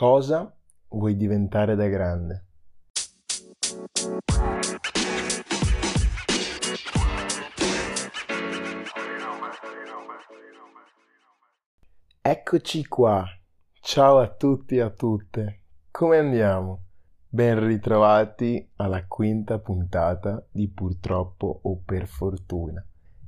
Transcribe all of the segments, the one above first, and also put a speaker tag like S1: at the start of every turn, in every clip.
S1: Cosa vuoi diventare da grande? Eccoci qua. Ciao a tutti e a tutte. Come andiamo? Ben ritrovati alla quinta puntata di Purtroppo o per fortuna.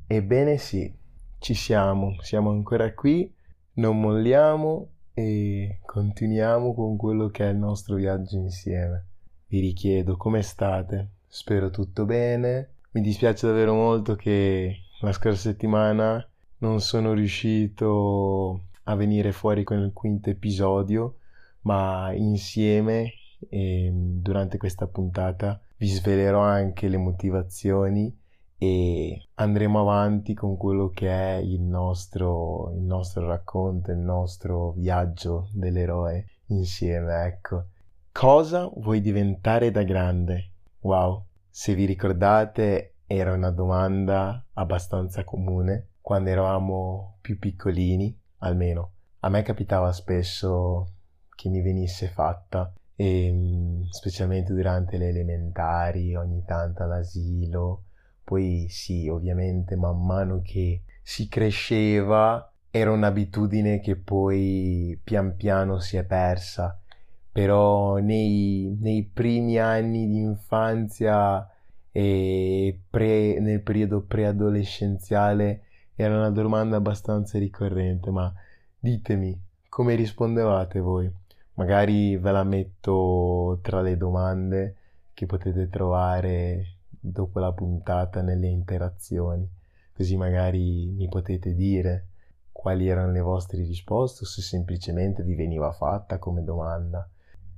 S1: Ebbene sì, ci siamo, siamo ancora qui, non molliamo e continuiamo con quello che è il nostro viaggio insieme. Vi richiedo come state? Spero tutto bene. Mi dispiace davvero molto che la scorsa settimana non sono riuscito a venire fuori con il quinto episodio, ma insieme e durante questa puntata vi svelerò anche le motivazioni e andremo avanti con quello che è il nostro, il nostro racconto, il nostro viaggio dell'eroe insieme, ecco. Cosa vuoi diventare da grande? Wow, se vi ricordate era una domanda abbastanza comune quando eravamo più piccolini, almeno a me capitava spesso che mi venisse fatta e ehm, specialmente durante le elementari, ogni tanto all'asilo poi sì, ovviamente man mano che si cresceva era un'abitudine che poi pian piano si è persa, però nei, nei primi anni di infanzia e pre, nel periodo preadolescenziale era una domanda abbastanza ricorrente, ma ditemi come rispondevate voi? Magari ve la metto tra le domande che potete trovare dopo la puntata nelle interazioni, così magari mi potete dire quali erano le vostre risposte o se semplicemente vi veniva fatta come domanda.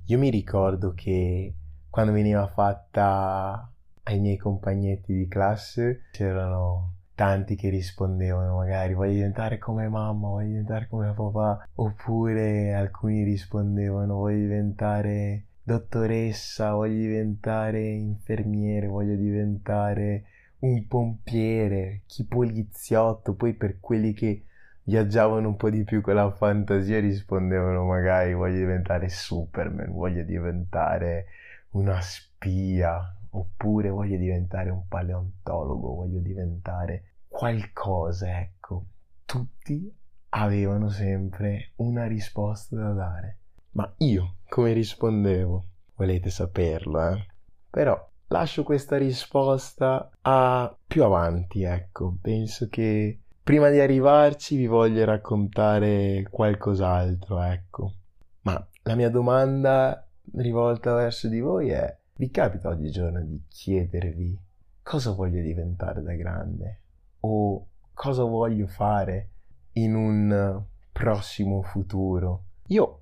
S1: Io mi ricordo che quando veniva fatta ai miei compagnetti di classe c'erano tanti che rispondevano magari voglio diventare come mamma, voglio diventare come papà, oppure alcuni rispondevano voglio diventare dottoressa, voglio diventare infermiere, voglio diventare un pompiere, chi poliziotto, poi per quelli che viaggiavano un po' di più con la fantasia rispondevano magari voglio diventare Superman, voglio diventare una spia, oppure voglio diventare un paleontologo, voglio diventare qualcosa, ecco. Tutti avevano sempre una risposta da dare. Ma io come rispondevo? Volete saperlo, eh? Però lascio questa risposta a più avanti, ecco. Penso che prima di arrivarci vi voglio raccontare qualcos'altro, ecco. Ma la mia domanda rivolta verso di voi è: vi capita oggigiorno di chiedervi cosa voglio diventare da grande? O cosa voglio fare in un prossimo futuro? Io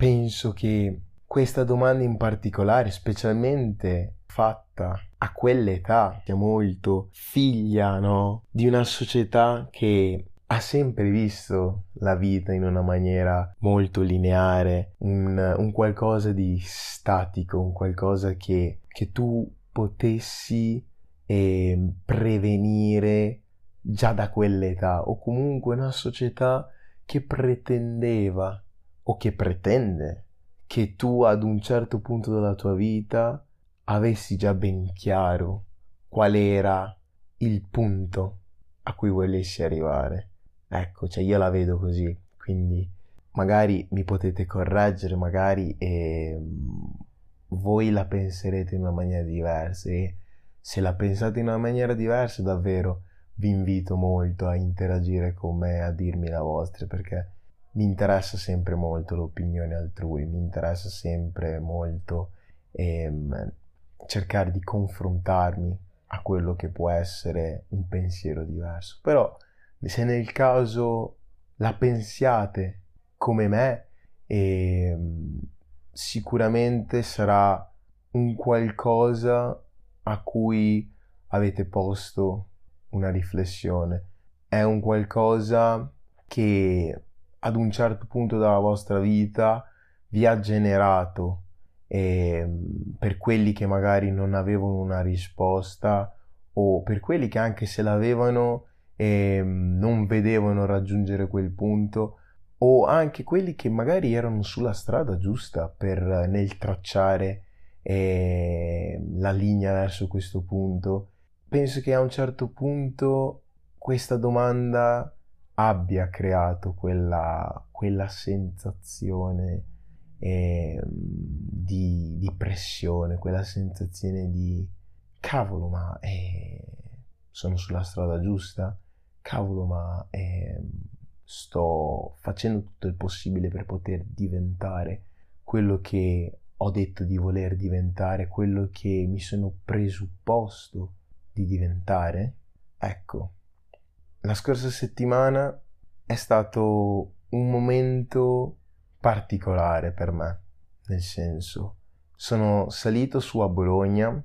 S1: penso che questa domanda in particolare, specialmente fatta a quell'età, sia molto figlia, no? Di una società che ha sempre visto la vita in una maniera molto lineare, un, un qualcosa di statico, un qualcosa che, che tu potessi eh, prevenire già da quell'età, o comunque una società che pretendeva o che pretende che tu ad un certo punto della tua vita avessi già ben chiaro qual era il punto a cui volessi arrivare. Ecco, cioè io la vedo così, quindi magari mi potete correggere, magari eh, voi la penserete in una maniera diversa e se la pensate in una maniera diversa davvero vi invito molto a interagire con me, a dirmi la vostra perché mi interessa sempre molto l'opinione altrui, mi interessa sempre molto ehm, cercare di confrontarmi a quello che può essere un pensiero diverso. Però se nel caso la pensiate come me, ehm, sicuramente sarà un qualcosa a cui avete posto una riflessione. È un qualcosa che ad un certo punto della vostra vita vi ha generato eh, per quelli che magari non avevano una risposta o per quelli che anche se l'avevano eh, non vedevano raggiungere quel punto o anche quelli che magari erano sulla strada giusta per, nel tracciare eh, la linea verso questo punto. Penso che a un certo punto questa domanda abbia creato quella, quella sensazione eh, di, di, pressione, quella sensazione di cavolo, ma eh, sono sulla strada giusta? Cavolo, ma eh, sto facendo tutto il possibile per poter diventare quello che ho detto di voler diventare, quello che mi sono presupposto di diventare? Ecco, la scorsa settimana è stato un momento particolare per me, nel senso, sono salito su a Bologna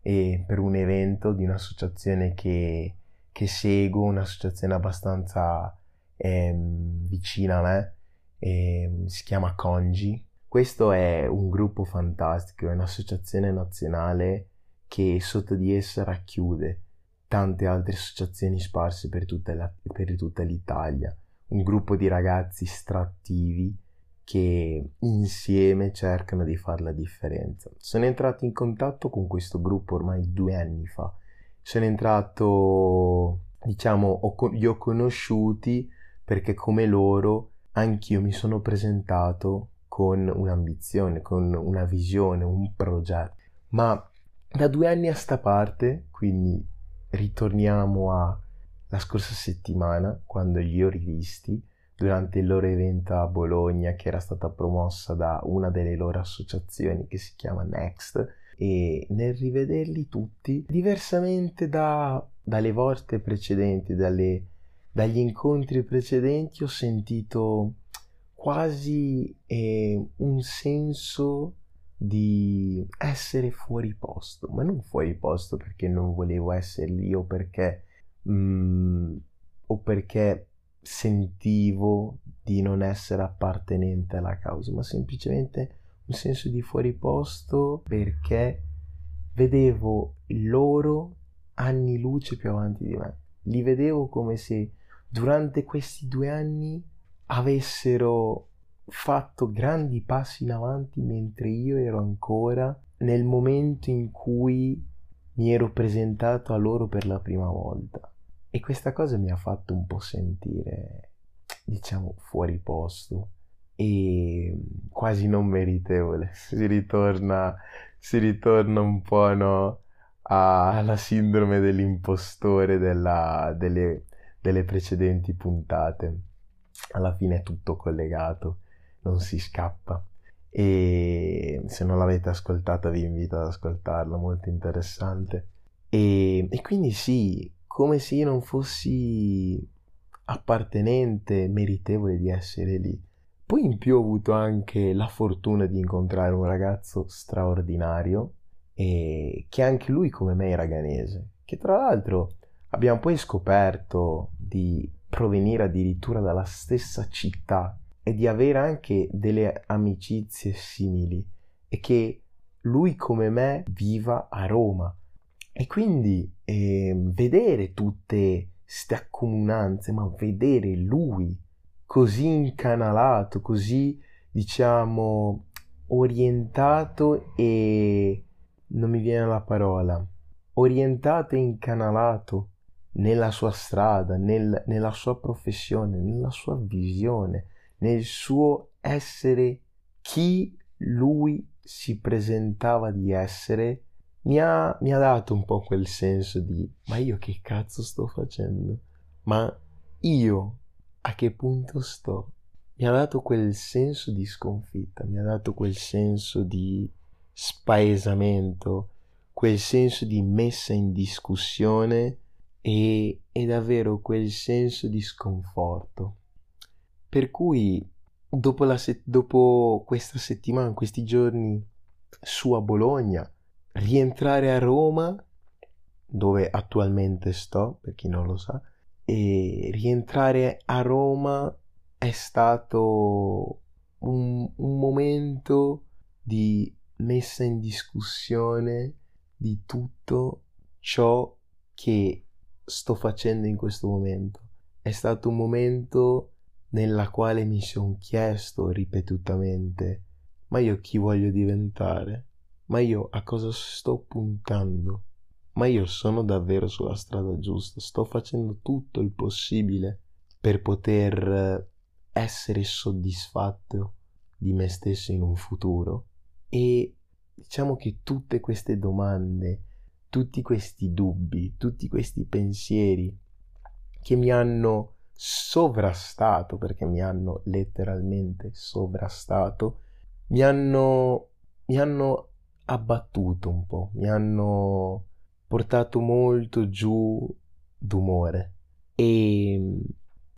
S1: e per un evento di un'associazione che, che seguo, un'associazione abbastanza eh, vicina a me, eh, si chiama Congi. Questo è un gruppo fantastico, è un'associazione nazionale che sotto di essa racchiude tante altre associazioni sparse per tutta, la, per tutta l'Italia, un gruppo di ragazzi strattivi che insieme cercano di fare la differenza. Sono entrato in contatto con questo gruppo ormai due anni fa. Sono entrato, diciamo, ho, li ho conosciuti perché come loro anch'io mi sono presentato con un'ambizione, con una visione, un progetto. Ma da due anni a sta parte, quindi ritorniamo alla scorsa settimana, quando li ho rivisti, durante il loro evento a Bologna che era stata promossa da una delle loro associazioni che si chiama Next e nel rivederli tutti diversamente da, dalle volte precedenti, dalle, dagli incontri precedenti ho sentito quasi eh, un senso di essere fuori posto, ma non fuori posto perché non volevo essere lì o perché, mm, o perché sentivo di non essere appartenente alla causa, ma semplicemente un senso di fuori posto perché vedevo loro anni luce più avanti di me. Li vedevo come se durante questi due anni avessero fatto grandi passi in avanti mentre io ero ancora nel momento in cui mi ero presentato a loro per la prima volta. E questa cosa mi ha fatto un po' sentire, diciamo, fuori posto e quasi non meritevole. Si ritorna, si ritorna un po' no, alla sindrome dell'impostore della, delle, delle precedenti puntate. Alla fine è tutto collegato, non si scappa. E se non l'avete ascoltata vi invito ad ascoltarla, molto interessante. E, e quindi sì, come se io non fossi appartenente, meritevole di essere lì. Poi in più ho avuto anche la fortuna di incontrare un ragazzo straordinario e che anche lui come me era ghanese, che tra l'altro abbiamo poi scoperto di provenire addirittura dalla stessa città e di avere anche delle amicizie simili e che lui come me viva a Roma. E quindi eh, vedere tutte queste accomunanze, ma vedere lui così incanalato, così diciamo orientato e non mi viene la parola, orientato e incanalato nella sua strada, nel, nella sua professione, nella sua visione, nel suo essere chi lui si presentava di essere mi ha, mi ha dato un po' quel senso di ma io che cazzo sto facendo? Ma io a che punto sto? Mi ha dato quel senso di sconfitta, mi ha dato quel senso di spaesamento, quel senso di messa in discussione e, e davvero quel senso di sconforto. Per cui dopo, se- dopo questa settimana, questi giorni su a Bologna, rientrare a Roma, dove attualmente sto, per chi non lo sa, e rientrare a Roma è stato un, un momento di messa in discussione di tutto ciò che sto facendo in questo momento. È stato un momento nella quale mi sono chiesto ripetutamente, ma io chi voglio diventare? Ma io a cosa sto puntando? Ma io sono davvero sulla strada giusta? Sto facendo tutto il possibile per poter essere soddisfatto di me stesso in un futuro? E diciamo che tutte queste domande, tutti questi dubbi, tutti questi pensieri che mi hanno sovrastato, perché mi hanno letteralmente sovrastato, mi hanno, mi hanno abbattuto un po', mi hanno portato molto giù d'umore e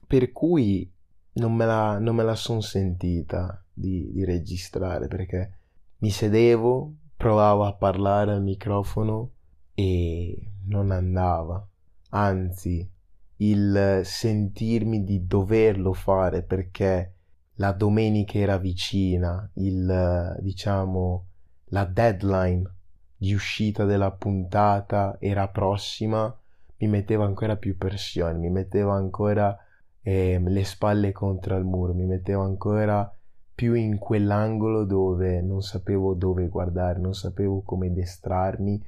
S1: per cui non me la, non me la son sentita di, di registrare perché mi sedevo, provavo a parlare al microfono e non andava. Anzi, il sentirmi di doverlo fare perché la domenica era vicina, il diciamo la deadline di uscita della puntata era prossima, mi metteva ancora più pressione, mi metteva ancora eh, le spalle contro il muro, mi metteva ancora più in quell'angolo dove non sapevo dove guardare, non sapevo come destrarmi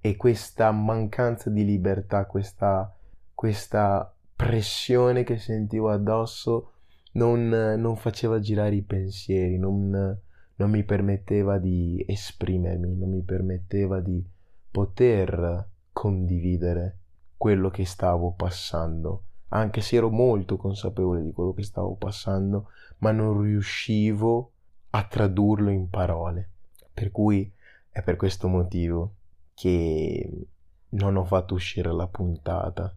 S1: e questa mancanza di libertà, questa, questa pressione che sentivo addosso non, non faceva girare i pensieri, non, non mi permetteva di esprimermi, non mi permetteva di poter condividere quello che stavo passando anche se ero molto consapevole di quello che stavo passando, ma non riuscivo a tradurlo in parole. Per cui è per questo motivo che non ho fatto uscire la puntata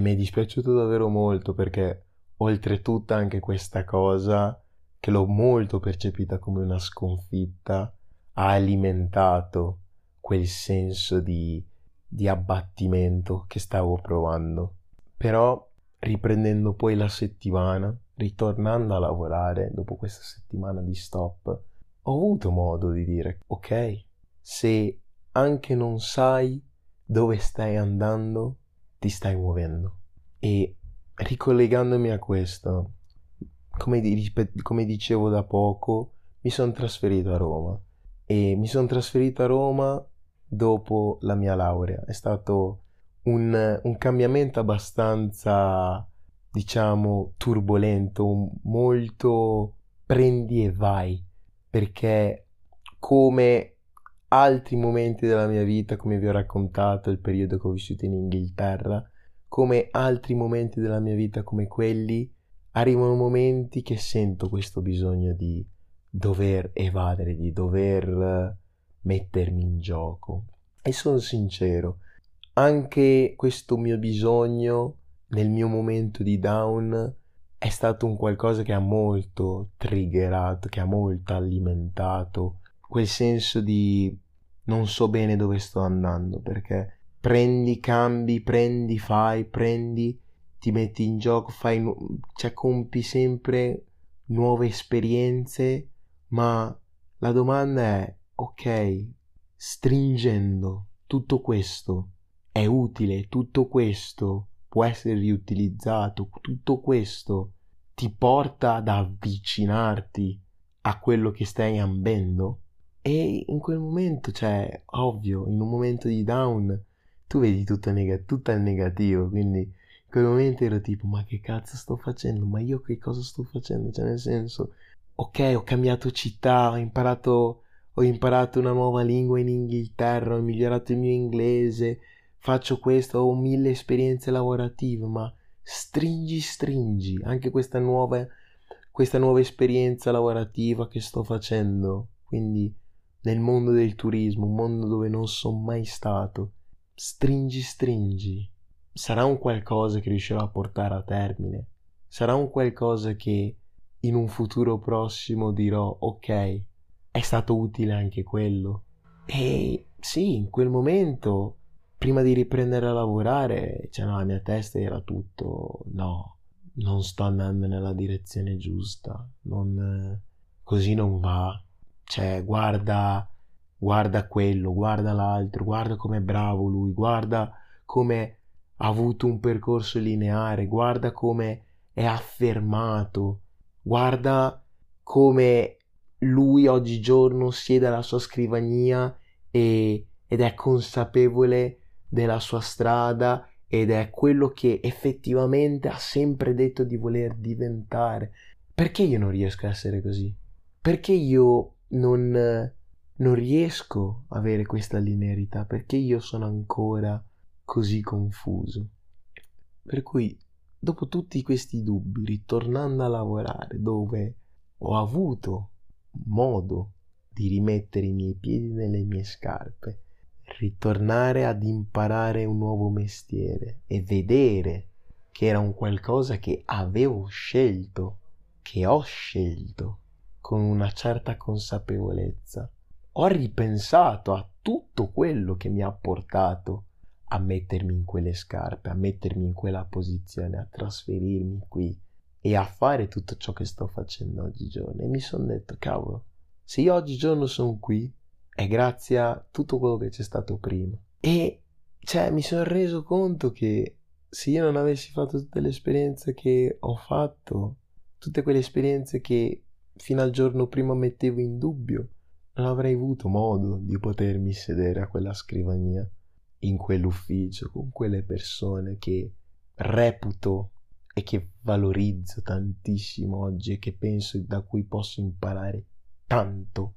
S1: mi è dispiaciuto davvero molto perché oltretutto anche questa cosa che l'ho molto percepita come una sconfitta ha alimentato quel senso di, di abbattimento che stavo provando. Però riprendendo poi la settimana, ritornando a lavorare dopo questa settimana di stop, ho avuto modo di dire, ok, se anche non sai dove stai andando, ti stai muovendo. E ricollegandomi a questo, come, di, come dicevo da poco, mi sono trasferito a Roma e mi sono trasferito a Roma dopo la mia laurea. È stato un, un cambiamento abbastanza, diciamo, turbolento, molto prendi e vai, perché come altri momenti della mia vita, come vi ho raccontato, il periodo che ho vissuto in Inghilterra, come altri momenti della mia vita come quelli, arrivano momenti che sento questo bisogno di dover evadere, di dover mettermi in gioco. E sono sincero, anche questo mio bisogno nel mio momento di down è stato un qualcosa che ha molto triggerato, che ha molto alimentato quel senso di non so bene dove sto andando perché prendi, cambi, prendi, fai, prendi, ti metti in gioco, fai, cioè compi sempre nuove esperienze, ma la domanda è, ok, stringendo tutto questo, è utile, tutto questo può essere riutilizzato, tutto questo ti porta ad avvicinarti a quello che stai ambendo e in quel momento, cioè, ovvio, in un momento di down tu vedi tutto, neg- tutto il negativo, quindi in quel momento ero tipo, ma che cazzo sto facendo? Ma io che cosa sto facendo? Cioè, nel senso, ok, ho cambiato città, ho imparato, ho imparato una nuova lingua in Inghilterra, ho migliorato il mio inglese, faccio questo, ho mille esperienze lavorative, ma stringi, stringi anche questa nuova, questa nuova esperienza lavorativa che sto facendo. Quindi nel mondo del turismo, un mondo dove non sono mai stato, stringi, stringi. Sarà un qualcosa che riuscirò a portare a termine. Sarà un qualcosa che in un futuro prossimo dirò, ok, è stato utile anche quello. E sì, in quel momento prima di riprendere a lavorare, cioè nella mia testa era tutto no, non sto andando nella direzione giusta, non, così non va. Cioè, guarda, guarda quello, guarda l'altro, guarda com'è bravo lui, guarda come ha avuto un percorso lineare, guarda come è affermato, guarda come lui oggigiorno siede alla sua scrivania e, ed è consapevole della sua strada ed è quello che effettivamente ha sempre detto di voler diventare. Perché io non riesco a essere così? Perché io non, non riesco a avere questa linearità? Perché io sono ancora così confuso? Per cui, dopo tutti questi dubbi, ritornando a lavorare dove ho avuto modo di rimettere i miei piedi nelle mie scarpe, ritornare ad imparare un nuovo mestiere e vedere che era un qualcosa che avevo scelto, che ho scelto con una certa consapevolezza. Ho ripensato a tutto quello che mi ha portato a mettermi in quelle scarpe, a mettermi in quella posizione, a trasferirmi qui e a fare tutto ciò che sto facendo oggigiorno. E mi sono detto, cavolo, se io oggigiorno sono qui è grazie a tutto quello che c'è stato prima. E cioè mi sono reso conto che se io non avessi fatto tutte le esperienze che ho fatto, tutte quelle esperienze che fino al giorno prima mettevo in dubbio, non avrei avuto modo di potermi sedere a quella scrivania, in quell'ufficio, con quelle persone che reputo e che valorizzo tantissimo oggi e che penso da cui posso imparare tanto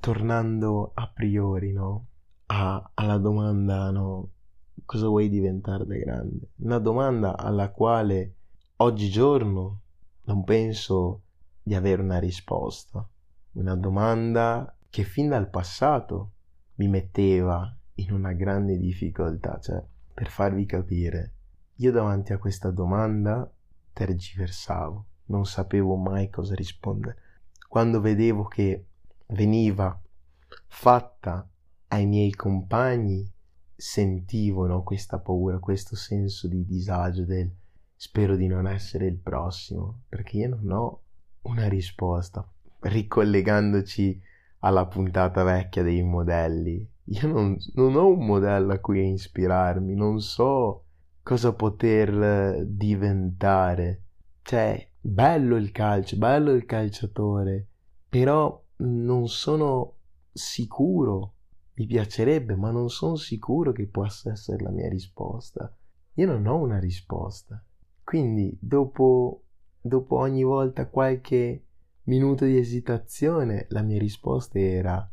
S1: tornando a priori, no? A, alla domanda, no? Cosa vuoi diventare da grande? Una domanda alla quale oggigiorno non penso di avere una risposta. Una domanda che fin dal passato mi metteva in una grande difficoltà. Cioè, per farvi capire, io davanti a questa domanda tergiversavo, non sapevo mai cosa rispondere. Quando vedevo che veniva fatta ai miei compagni, sentivo no, questa paura, questo senso di disagio del spero di non essere il prossimo, perché io non ho una risposta. Ricollegandoci alla puntata vecchia dei modelli, io non, non ho un modello a cui ispirarmi, non so cosa poter diventare. Cioè, bello il calcio, bello il calciatore, però non sono sicuro. Mi piacerebbe, ma non sono sicuro che possa essere la mia risposta. Io non ho una risposta. Quindi, dopo, dopo ogni volta qualche minuto di esitazione, la mia risposta era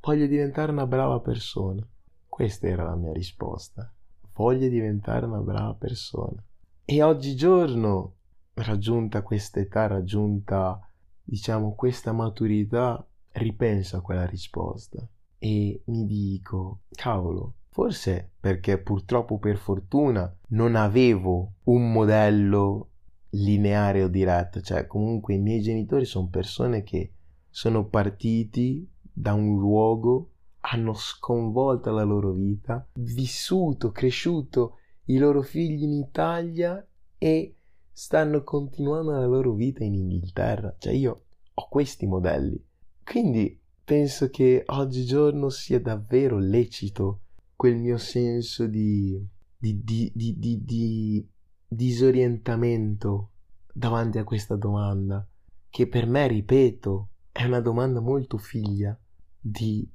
S1: voglio diventare una brava persona. Questa era la mia risposta. Voglio diventare una brava persona. E oggigiorno, raggiunta questa età, raggiunta diciamo questa maturità, ripenso a quella risposta e mi dico, cavolo, forse perché purtroppo per fortuna non avevo un modello lineare o diretto, cioè comunque i miei genitori sono persone che sono partiti da un luogo, hanno sconvolto la loro vita, vissuto, cresciuto i loro figli in Italia e stanno continuando la loro vita in Inghilterra. Cioè io ho questi modelli. Quindi penso che oggigiorno sia davvero lecito quel mio senso di, di, di, di, disorientamento davanti a questa domanda, che per me, ripeto, è una domanda molto figlia di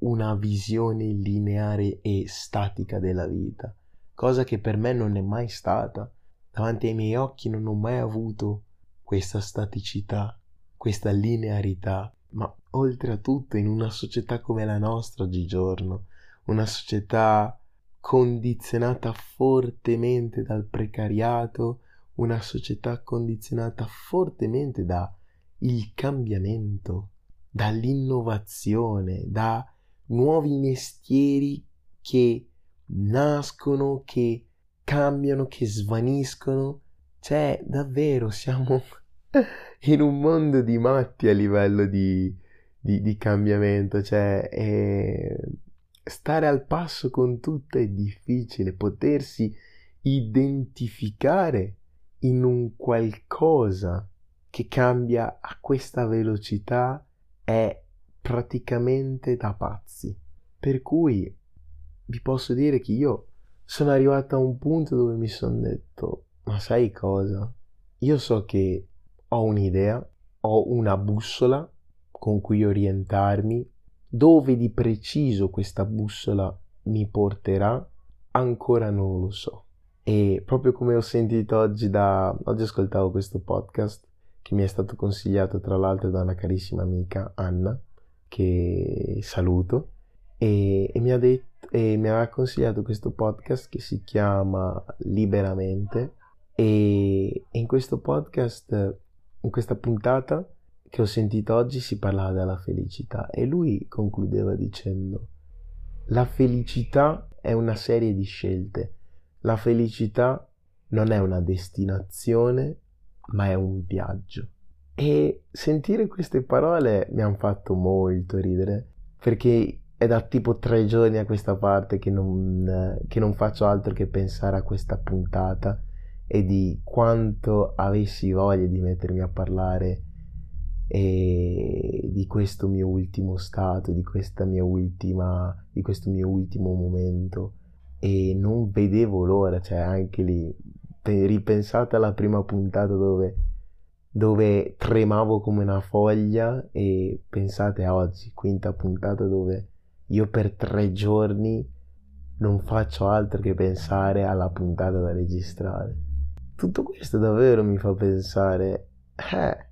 S1: una visione lineare e statica della vita, cosa che per me non è mai stata. Davanti ai miei occhi non ho mai avuto questa staticità, questa linearità, ma oltre a tutto in una società come la nostra oggigiorno, una società condizionata fortemente dal precariato, una società condizionata fortemente da il cambiamento, dall'innovazione, da nuovi mestieri che nascono, che cambiano, che svaniscono. Cioè, davvero siamo in un mondo di matti a livello di, di, di cambiamento. Cioè, è... stare al passo con tutto è difficile, potersi identificare in un qualcosa che cambia a questa velocità è praticamente da pazzi. Per cui vi posso dire che io sono arrivato a un punto dove mi sono detto, ma sai cosa? io so che ho un'idea, ho una bussola con cui orientarmi, dove di preciso questa bussola mi porterà, ancora non lo so. E proprio come ho sentito oggi da... oggi ascoltavo questo podcast che mi è stato consigliato tra l'altro da una carissima amica, Anna, che saluto, e, e mi ha detto e mi ha consigliato questo podcast che si chiama Liberamente e in questo podcast, in questa puntata che ho sentito oggi si parlava della felicità e lui concludeva dicendo la felicità è una serie di scelte, la felicità non è una destinazione ma è un viaggio. E sentire queste parole mi hanno fatto molto ridere perché è da tipo tre giorni a questa parte che non, che non faccio altro che pensare a questa puntata e di quanto avessi voglia di mettermi a parlare e di questo mio ultimo stato, di ultima, di questo mio ultimo momento e non vedevo l'ora, cioè anche lì, ripensate alla prima puntata dove, dove tremavo come una foglia e pensate a oggi, quinta puntata dove io per tre giorni non faccio altro che pensare alla puntata da registrare. Tutto questo davvero mi fa pensare, eh,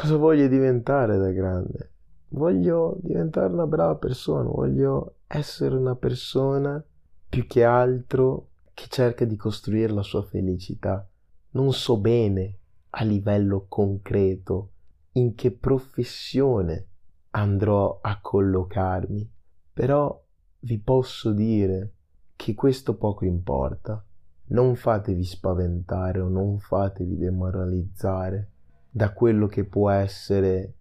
S1: cosa voglio diventare da grande? Voglio diventare una brava persona, voglio essere una persona più che altro che cerca di costruire la sua felicità. Non so bene a livello concreto in che professione andrò a collocarmi, però vi posso dire che questo poco importa. Non fatevi spaventare o non fatevi demoralizzare da quello che può essere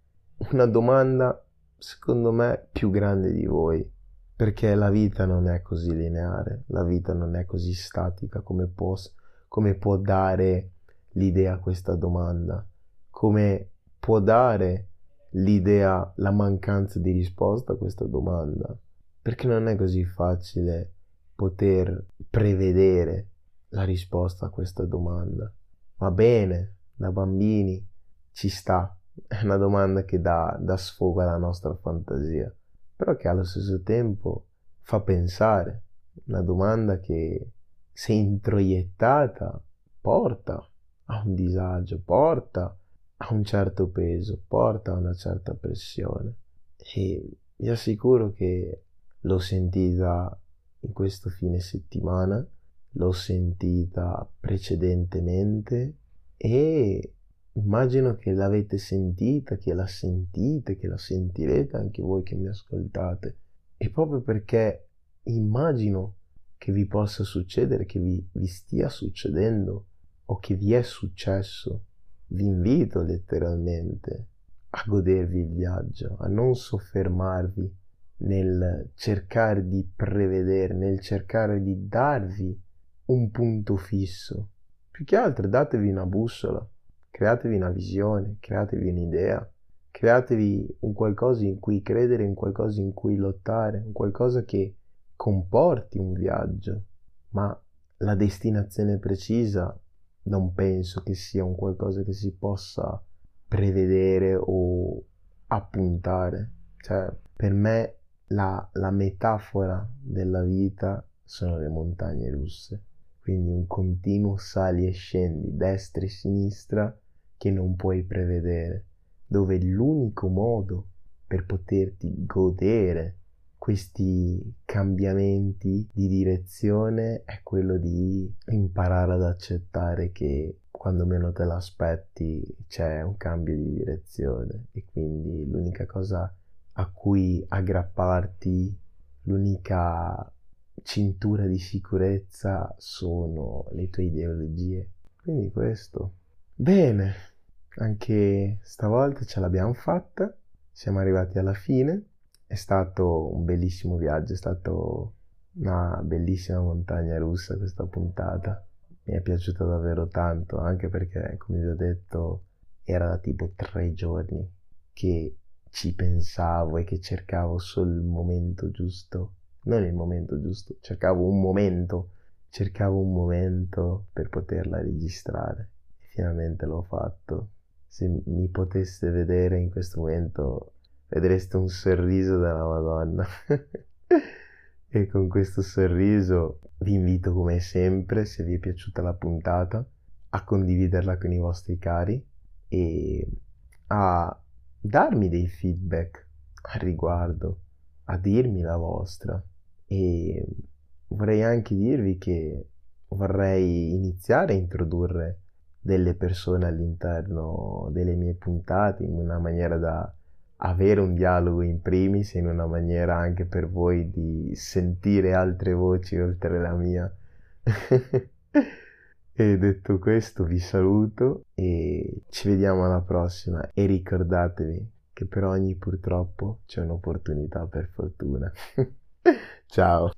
S1: una domanda, secondo me, più grande di voi, perché la vita non è così lineare, la vita non è così statica come può, come può dare l'idea a questa domanda, come può dare l'idea, la mancanza di risposta a questa domanda, perché non è così facile poter prevedere la risposta a questa domanda. Va bene, da bambini ci sta, è una domanda che dà, dà sfogo alla nostra fantasia, però che allo stesso tempo fa pensare, una domanda che se introiettata porta a un disagio, porta a un certo peso, porta a una certa pressione. E vi assicuro che l'ho sentita in questo fine settimana, l'ho sentita precedentemente e Immagino che l'avete sentita, che la sentite, che la sentirete anche voi che mi ascoltate. E proprio perché immagino che vi possa succedere, che vi, vi stia succedendo o che vi è successo, vi invito letteralmente a godervi il viaggio, a non soffermarvi nel cercare di prevedere, nel cercare di darvi un punto fisso. Più che altro datevi una bussola createvi una visione, createvi un'idea, createvi un qualcosa in cui credere, un qualcosa in cui lottare, un qualcosa che comporti un viaggio, ma la destinazione precisa non penso che sia un qualcosa che si possa prevedere o appuntare. Cioè, per me la, la metafora della vita sono le montagne russe, quindi un continuo sali e scendi, destra e sinistra, che non puoi prevedere, dove l'unico modo per poterti godere questi cambiamenti di direzione è quello di imparare ad accettare che quando meno te l'aspetti c'è un cambio di direzione e quindi l'unica cosa a cui aggrapparti, l'unica cintura di sicurezza sono le tue ideologie. Quindi questo. Bene, anche stavolta ce l'abbiamo fatta, siamo arrivati alla fine, è stato un bellissimo viaggio, è stata una bellissima montagna russa questa puntata, mi è piaciuta davvero tanto, anche perché, come vi ho detto, era da tipo tre giorni che ci pensavo e che cercavo solo il momento giusto, non il momento giusto, cercavo un momento, cercavo un momento per poterla registrare. Finalmente l'ho fatto. Se mi poteste vedere in questo momento vedreste un sorriso della Madonna. e con questo sorriso vi invito come sempre, se vi è piaciuta la puntata, a condividerla con i vostri cari e a darmi dei feedback al riguardo, a dirmi la vostra e vorrei anche dirvi che vorrei iniziare a introdurre delle persone all'interno delle mie puntate in una maniera da avere un dialogo in primis in una maniera anche per voi di sentire altre voci oltre la mia. e detto questo vi saluto e ci vediamo alla prossima e ricordatevi che per ogni purtroppo c'è un'opportunità per fortuna. Ciao.